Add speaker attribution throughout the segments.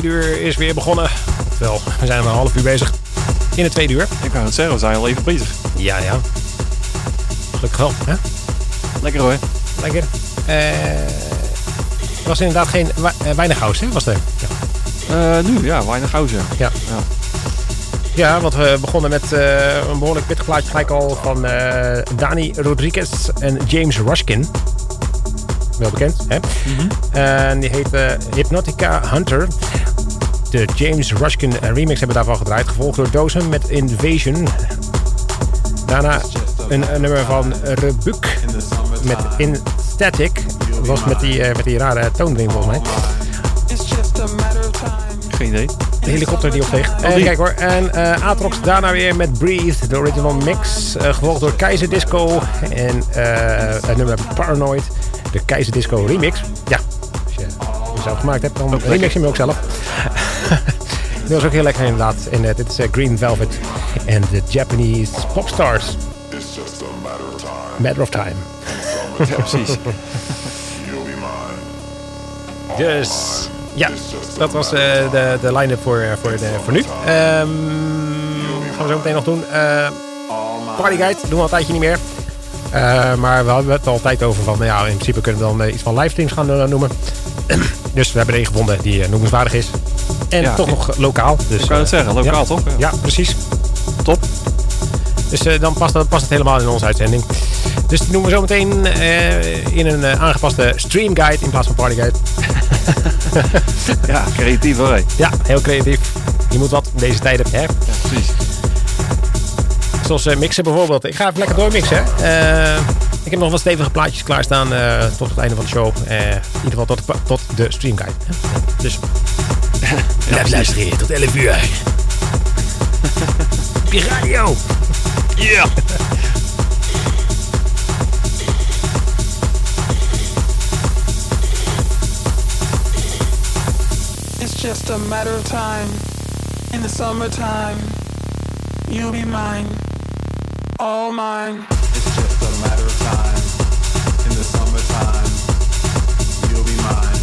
Speaker 1: Tweede uur is weer begonnen. Wel, we zijn een half uur bezig in het tweede uur.
Speaker 2: Ik kan het zeggen, we zijn al even bezig.
Speaker 1: Ja, ja. Gelukkig wel, hè?
Speaker 2: Lekker hoor.
Speaker 1: Lekker. Eh was inderdaad geen eh, weinig house, hè? Was er? Ja.
Speaker 2: Eh, nu, ja, weinig gauw
Speaker 1: Ja.
Speaker 2: Ja.
Speaker 1: ja, want we begonnen met eh, een behoorlijk pittig plaatje gelijk al van Dani Rodriguez en James Rushkin. Wel bekend, hè? En die heet Hypnotica Hunter. De James Rushkin remix hebben daarvan gedraaid. Gevolgd door Dozen met Invasion. Daarna een, een nummer van Rebuk met In Static. Dat was met die, eh, met die rare toondring volgens mij.
Speaker 2: Geen idee.
Speaker 1: De helikopter die opsteeg. En
Speaker 2: die.
Speaker 1: kijk hoor. En eh Atrox daarna weer met Breathe, de original mix. eh, gevolgd door Keizer Disco. En eh, het nummer Paranoid, de Keizer Disco remix. Ja, als je het zelf gemaakt hebt, dan remix je hem ook zelf. Dat was ook heel lekker inderdaad. En eh, dit is eh, Green Velvet en de Japanese Popstars.
Speaker 3: It's just a matter of time.
Speaker 1: Matter of Time.
Speaker 2: Ja, precies.
Speaker 1: Dus ja, dat was eh, de, de line-up voor, voor, de, voor nu. Ehm gaan we zo meteen nog doen. Eh Partyguide doen we al een tijdje niet meer. Maar we hadden het al tijd over van, nou ja, in principe kunnen we dan iets van livestreams gaan noemen. dus we hebben er een gevonden die noemenswaardig is. En
Speaker 2: Ja.
Speaker 1: toch nog lokaal. Dus,
Speaker 2: Ik kan het
Speaker 1: eh,
Speaker 2: zeggen, lokaal
Speaker 1: ja.
Speaker 2: toch?
Speaker 1: Ja, precies.
Speaker 2: Top.
Speaker 1: Dus eh, dan past, dat- past het helemaal in onze uitzending. Dus die noemen we zo meteen eh, in een eh, aangepaste streamguide in plaats van partyguide.
Speaker 2: Ja, creatief hoor.
Speaker 1: Ja, heel creatief. Je moet wat in deze tijden. Hè?
Speaker 2: Ja, precies.
Speaker 1: Zoals eh, mixen bijvoorbeeld. Ik ga even lekker doormixen. Eh, ik heb nog wat stevige plaatjes klaarstaan eh, tot het einde van de show. Eh, in ieder geval tot, tot de streamguide. hè. Dus blijf luisteren tot 11 uur. Op je radio.
Speaker 2: Ja.
Speaker 4: It's just a matter of time. In the summertime, you'll be mine, all mine.
Speaker 5: It's just a matter of time. In the summertime, you'll be mine,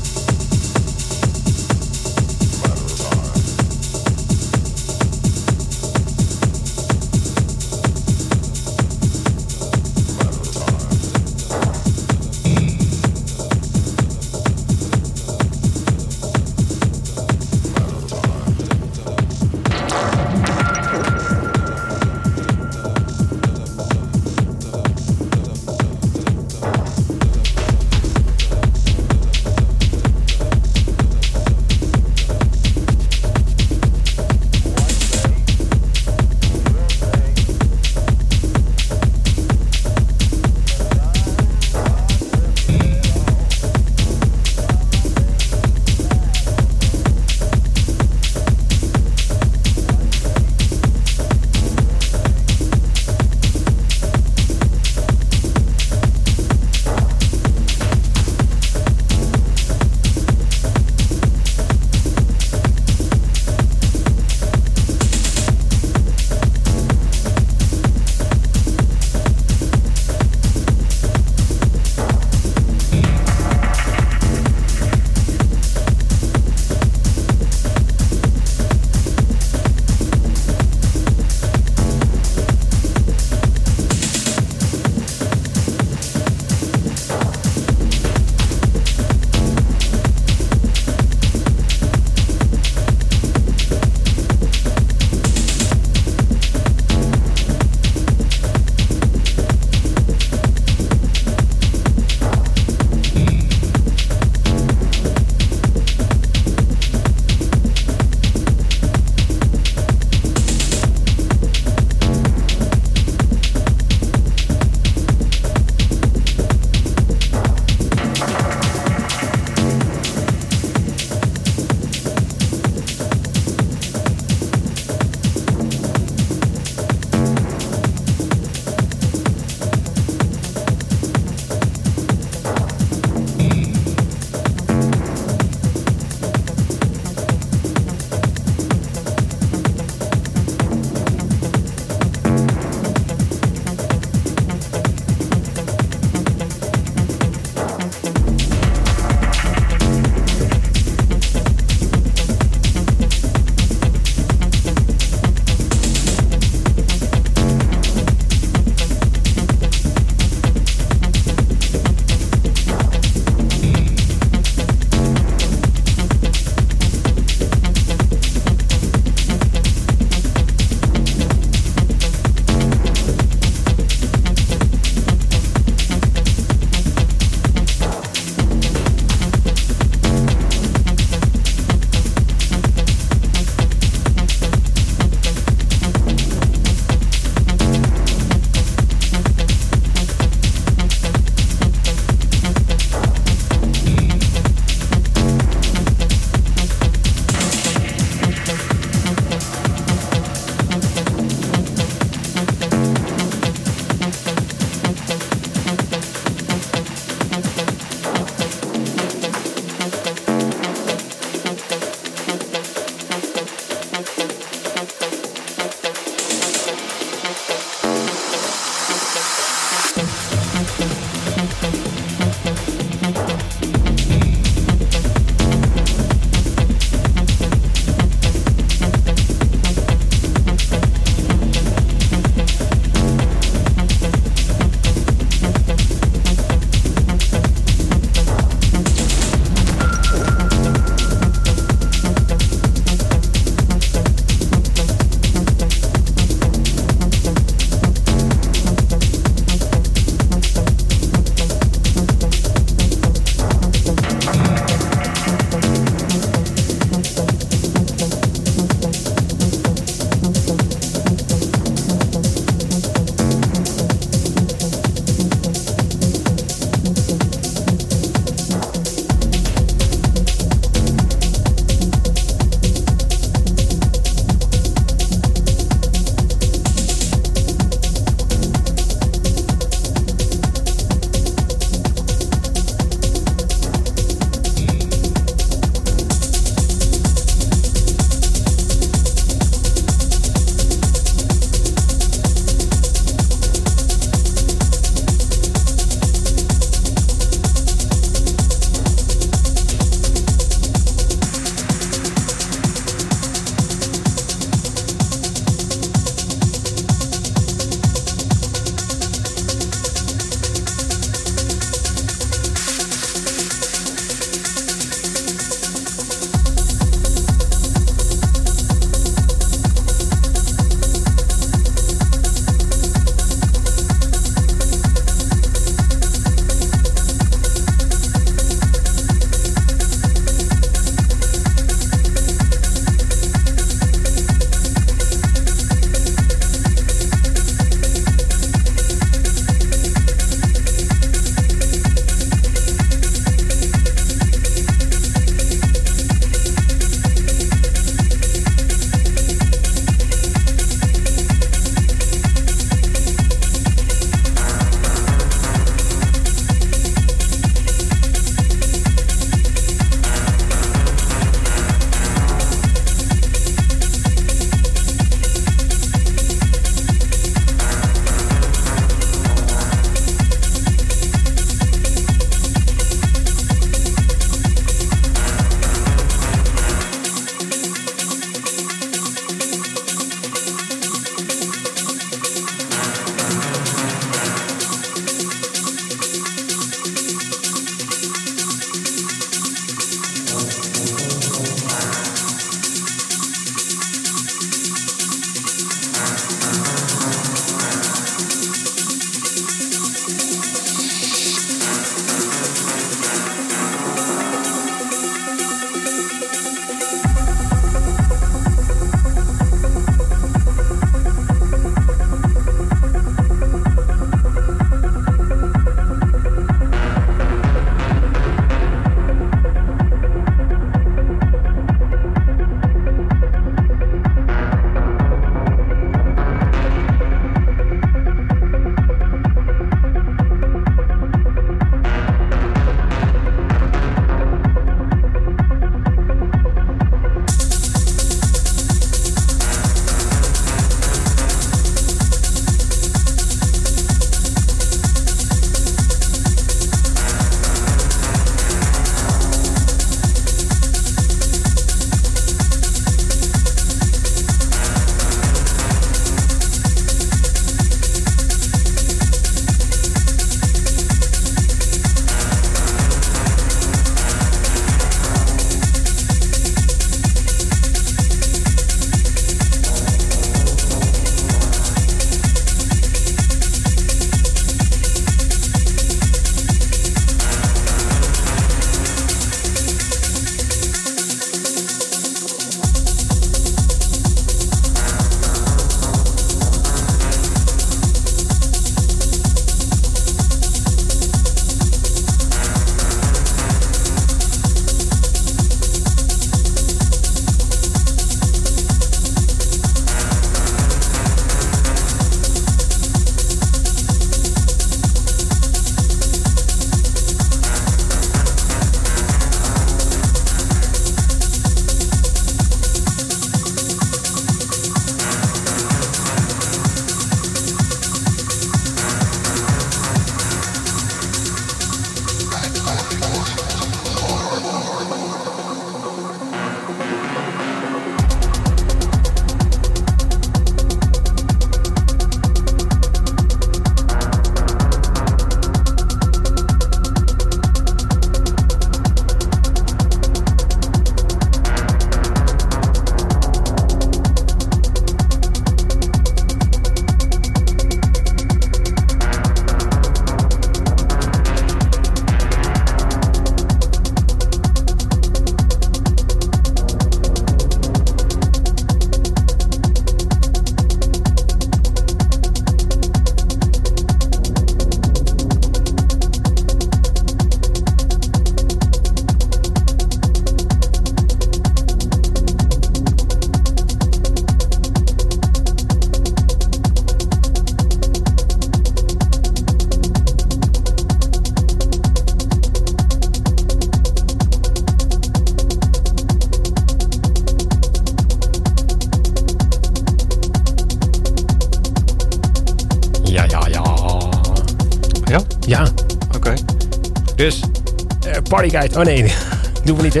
Speaker 1: Guide. Oh nee, doen we niet hè.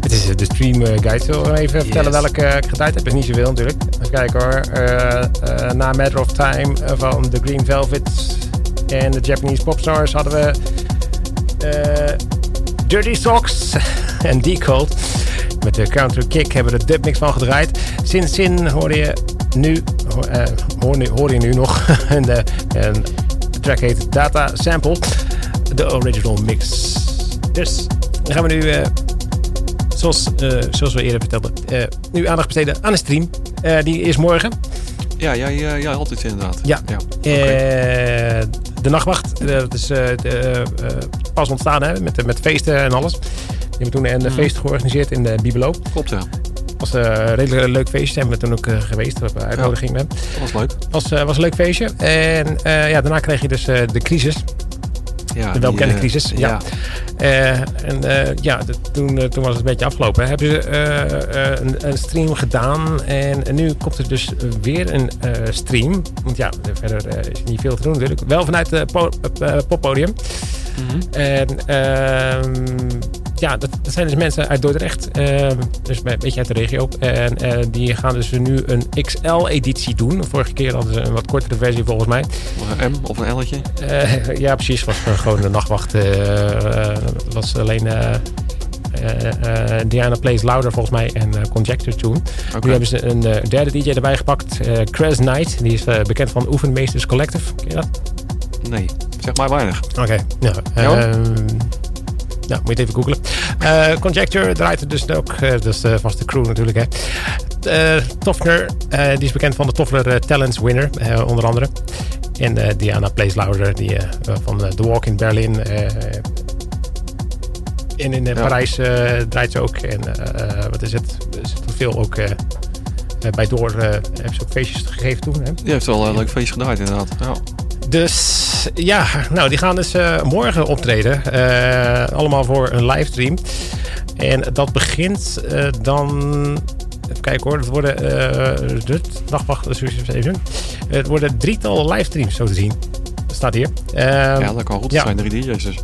Speaker 1: Het is eh, de stream eh, guide. Zullen we even vertellen welke eh, ik gedraaid heb? is niet zoveel natuurlijk. Even kijken hoor. Eh, eh, na Matter of Time eh, van The Green Velvet en de Japanese Popstars hadden we eh, Dirty Socks en Decode. Met de Counter Kick hebben we de dubmix van gedraaid. Sin Sin hoor je nu, hoor, eh, hoor, nu, hoor je nu nog. en, de, en de track heet Data Sample. De original mix. Dus dan gaan we nu, eh, zoals, eh, zoals we eerder vertelden, eh, nu aandacht besteden aan de stream. Die is morgen.
Speaker 2: Ja, jij, jij had iets inderdaad.
Speaker 1: Ja.
Speaker 2: ja.
Speaker 1: De nachtwacht, dat is de, pas ontstaan hè, met, met feesten en alles. Die hebben toen een feest georganiseerd in de Bibelo.
Speaker 2: Klopt, ja.
Speaker 1: was een redelijk leuk feestje. Zijn we toen ook geweest. We hebben uitnodiging met.
Speaker 2: Dat was leuk.
Speaker 1: Was, was een leuk feestje. En ja, daarna kreeg je dus de crisis.
Speaker 2: Ja,
Speaker 1: De welbekende
Speaker 2: die, eh,
Speaker 1: crisis. Ja. Eh, en eh, ja, de- toen, toen was het een beetje afgelopen. Hebben ze eh, eh, een, een stream gedaan. En, en nu komt er dus weer een eh, stream. Want ja, verder is er niet veel te doen natuurlijk. Wel vanuit het po eh, poppodium.
Speaker 2: Mhm.
Speaker 1: En ehm, ja, dat, dat zijn dus mensen uit Dordrecht. ehm, dus een beetje uit de regio. En eh, die gaan dus nu een XL-editie doen. Vorige keer hadden ze een wat kortere versie volgens mij.
Speaker 2: Of een M of een L'tje.
Speaker 1: Eh, ja, precies. Was gewoon de nachtwacht. eh, eh, was alleen Diana Plays Louder volgens mij en eh, Conjecture Tune. Nu hebben ze een derde DJ erbij gepakt. Cres Knight. Die is bekend van Oefenmeesters Collective. Ken je dat?
Speaker 2: Nee, zeg maar weinig.
Speaker 1: Oké. Ja,
Speaker 2: Ja?
Speaker 1: Nou, moet je het even googlen. Eh, Conjecture draait er dus ook. eh, dat is de vaste crew natuurlijk. Hè. Eh Toffner, eh, die is bekend van de Toffler eh, Talents winner, eh, onder andere. En eh, Diana Plays Louder, die, eh, van eh, The Walk in Berlin. eh, en in eh,
Speaker 2: Ja.
Speaker 1: Parijs eh, draait ze ook. En eh, wat is het? Er zit veel ook eh, eh, bij door. eh hebben ze ook feestjes gegeven toen. Hè?
Speaker 2: Die heeft wel een leuk feestje gedraaid inderdaad. Ja.
Speaker 1: Dus ja, nou, die gaan dus eh, morgen optreden. Eh, allemaal voor een livestream. En dat begint eh, dan. Even kijken hoor, het worden. de nachtwacht, dus even. Het worden drietal livestreams, zo te zien. Dat staat hier. Ehm,
Speaker 2: ja, dat kan goed.
Speaker 1: ja.
Speaker 2: Zijn drie DJ's dus.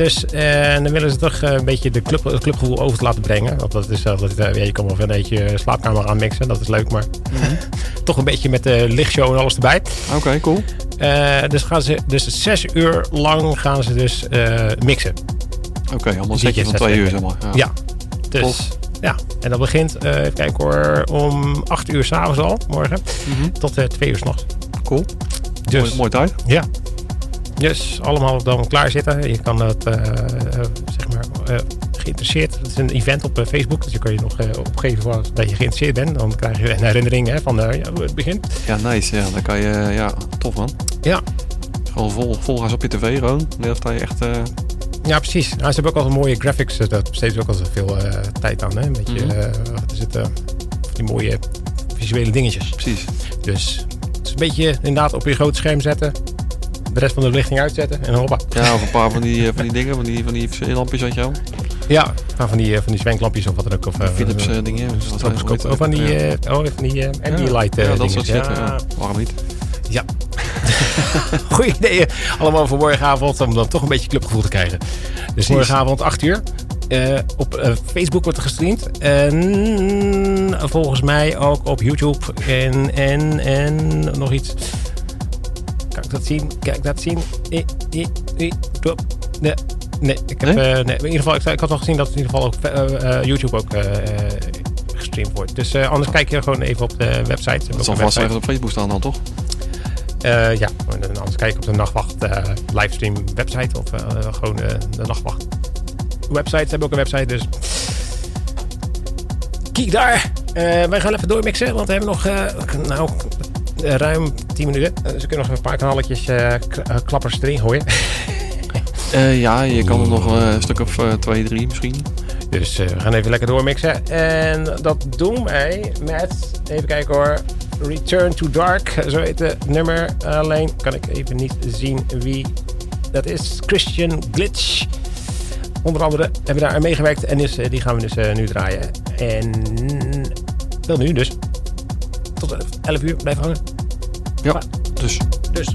Speaker 1: Dus eh, dan willen ze toch een beetje de club, het clubgevoel over te laten brengen. Want dat is eh, ja, je kan wel een beetje slaapkamer aanmixen, dat is leuk. Maar toch een beetje met de lichtshow en alles erbij.
Speaker 2: Oké, cool.
Speaker 1: Eh, dus gaan ze dus zes uur lang gaan ze dus eh, mixen.
Speaker 2: Oké, allemaal setje van twee uur zeg maar.
Speaker 1: Ja. Dus ja, en dat begint, even kijken hoor, om acht uur s'avonds al, morgen,
Speaker 2: Mhm.
Speaker 1: tot eh, twee uur s'nachts.
Speaker 2: Cool.
Speaker 1: Dus
Speaker 2: Mooi, mooi tijd.
Speaker 1: ja. Dus allemaal dan klaar zitten. Je kan het, zeg maar, geïnteresseerd. Het is een event op eh, Facebook, dus je kan je nog eh, opgeven voor dat je geïnteresseerd bent. Dan krijg je een herinnering hè, van eh, ja, het begint.
Speaker 2: Ja, nice. Ja, dan kan je, ja, tof man.
Speaker 1: Ja,
Speaker 2: Gewoon vol, volgas op je tv gewoon. Of dat je echt,
Speaker 1: Ja, precies. Nou, ze hebben ook altijd mooie graphics. Dat besteedt ook altijd veel tijd aan. Hè? Een beetje, wat is het, eh, die mooie visuele dingetjes.
Speaker 2: precies.
Speaker 1: Dus het is een beetje inderdaad op je groot scherm zetten. De rest van de belichting uitzetten en hoppa.
Speaker 2: Ja, of een paar van die, van die dingen, van die, van die lampjes, weet je wel.
Speaker 1: Ja, nou, van die, eh, van die zwenklampjes of wat dan ook. Of, eh,
Speaker 2: Philips
Speaker 1: eh,
Speaker 2: dingen.
Speaker 1: Stroboscoop. Of van die,
Speaker 2: Ja.
Speaker 1: oh, van die eh, ambient
Speaker 2: ja,
Speaker 1: eh,
Speaker 2: dat soort shit.
Speaker 1: Ja,
Speaker 2: Ja. Waarom niet?
Speaker 1: ja. Goeie ideeën. Allemaal voor morgenavond om dan toch een beetje clubgevoel te krijgen. Dus morgenavond 8 uur. Op Facebook wordt er gestreamd. En volgens mij ook op YouTube. En, en, en nog iets. Kan ik dat zien? Kan ik dat zien? Eh, eh, eh, klop. Nee, nee, ik heb,
Speaker 2: Nee?
Speaker 1: eh, nee, in ieder geval, ik, ik had al gezien dat het in ieder geval ook eh, eh, YouTube ook eh, eh, gestreamd wordt. Dus eh, anders kijk je gewoon even op de website. Ze
Speaker 2: Dat
Speaker 1: ook
Speaker 2: zal vast
Speaker 1: website.
Speaker 2: even op Facebook staan dan, toch?
Speaker 1: Eh, ja, en dan anders kijken op de Nachtwacht eh, livestream website of eh, gewoon eh, de Nachtwacht website. Ze hebben ook een website, dus kijk daar. Eh, wij gaan even doormixen, want we hebben nog eh, nou, ruim 10 minuten. Dus we kunnen nog een paar kanaletjes eh, k- eh, klappers erin gooien.
Speaker 2: Eh, ja, je kan er nog eh, een stuk of eh, twee, drie misschien.
Speaker 1: Dus we gaan even lekker doormixen. En dat doen wij met, even kijken hoor, Return to Dark. Zo heet het nummer. Alleen kan ik even niet zien wie dat is. Christian Glitch. Onder andere hebben we daar aan meegewerkt. En dus, die gaan we dus nu draaien. En wel nu dus. Tot 11 uur blijven hangen.
Speaker 2: Ja, dus
Speaker 1: Dus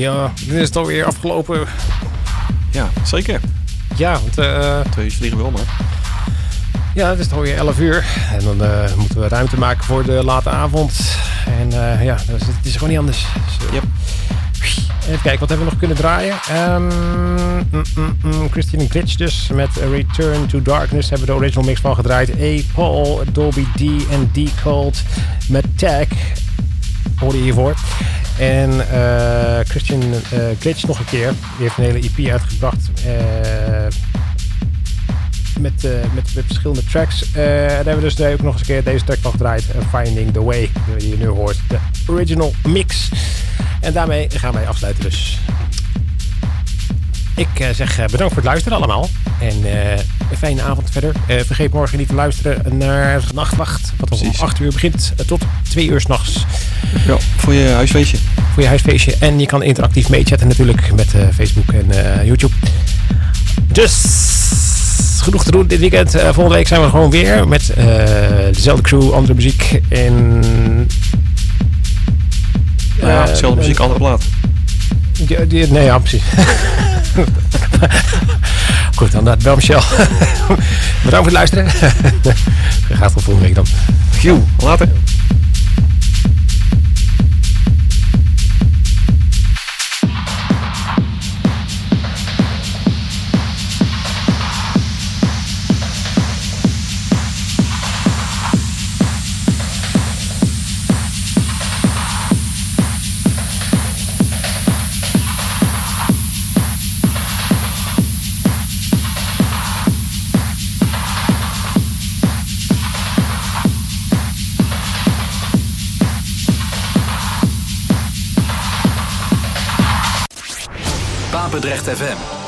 Speaker 1: Ja, nu is het alweer afgelopen.
Speaker 2: Ja, zeker.
Speaker 1: Ja, want eh,
Speaker 2: Twee uur vliegen wel, maar.
Speaker 1: ja, het is alweer 11 uur. En dan eh, moeten we ruimte maken voor de late avond. En eh, ja, dus het is gewoon niet anders. Dus,
Speaker 2: Yep.
Speaker 1: Even kijken, wat hebben we nog kunnen draaien? Ehm, mm, mm, mm, Christian Glitch dus met Return to Darkness hebben we de original mix van gedraaid. A. Paul, Dolby D en D Cold met Tag. Hoorde je hiervoor. En eh, Christian eh, Glitch nog een keer. Die heeft een hele EP uitgebracht. eh, met, met, met verschillende tracks. Daar hebben we dus ook nog eens een keer deze track van gedraaid. Finding the Way, die je nu hoort. De original mix. En daarmee gaan wij afsluiten dus. Ik eh, zeg eh, bedankt voor het luisteren allemaal. En eh, een fijne avond verder. Vergeet morgen niet te luisteren naar Nachtwacht. Wat om
Speaker 2: Precies.
Speaker 1: 8 uur begint tot 2 uur s'nachts
Speaker 2: Ja, voor je huisfeestje.
Speaker 1: voor je huisfeestje. En je kan interactief meechatten natuurlijk met Facebook en YouTube. Dus genoeg te doen dit weekend. Volgende week zijn we gewoon weer met dezelfde crew, andere muziek. En
Speaker 2: ja, dezelfde muziek, andere plaat.
Speaker 1: Die- nee, ja, precies. Goed, dan naar Michel. Bedankt voor het luisteren. Gaat tot volgende week dan.
Speaker 2: Giel, later.
Speaker 6: FM.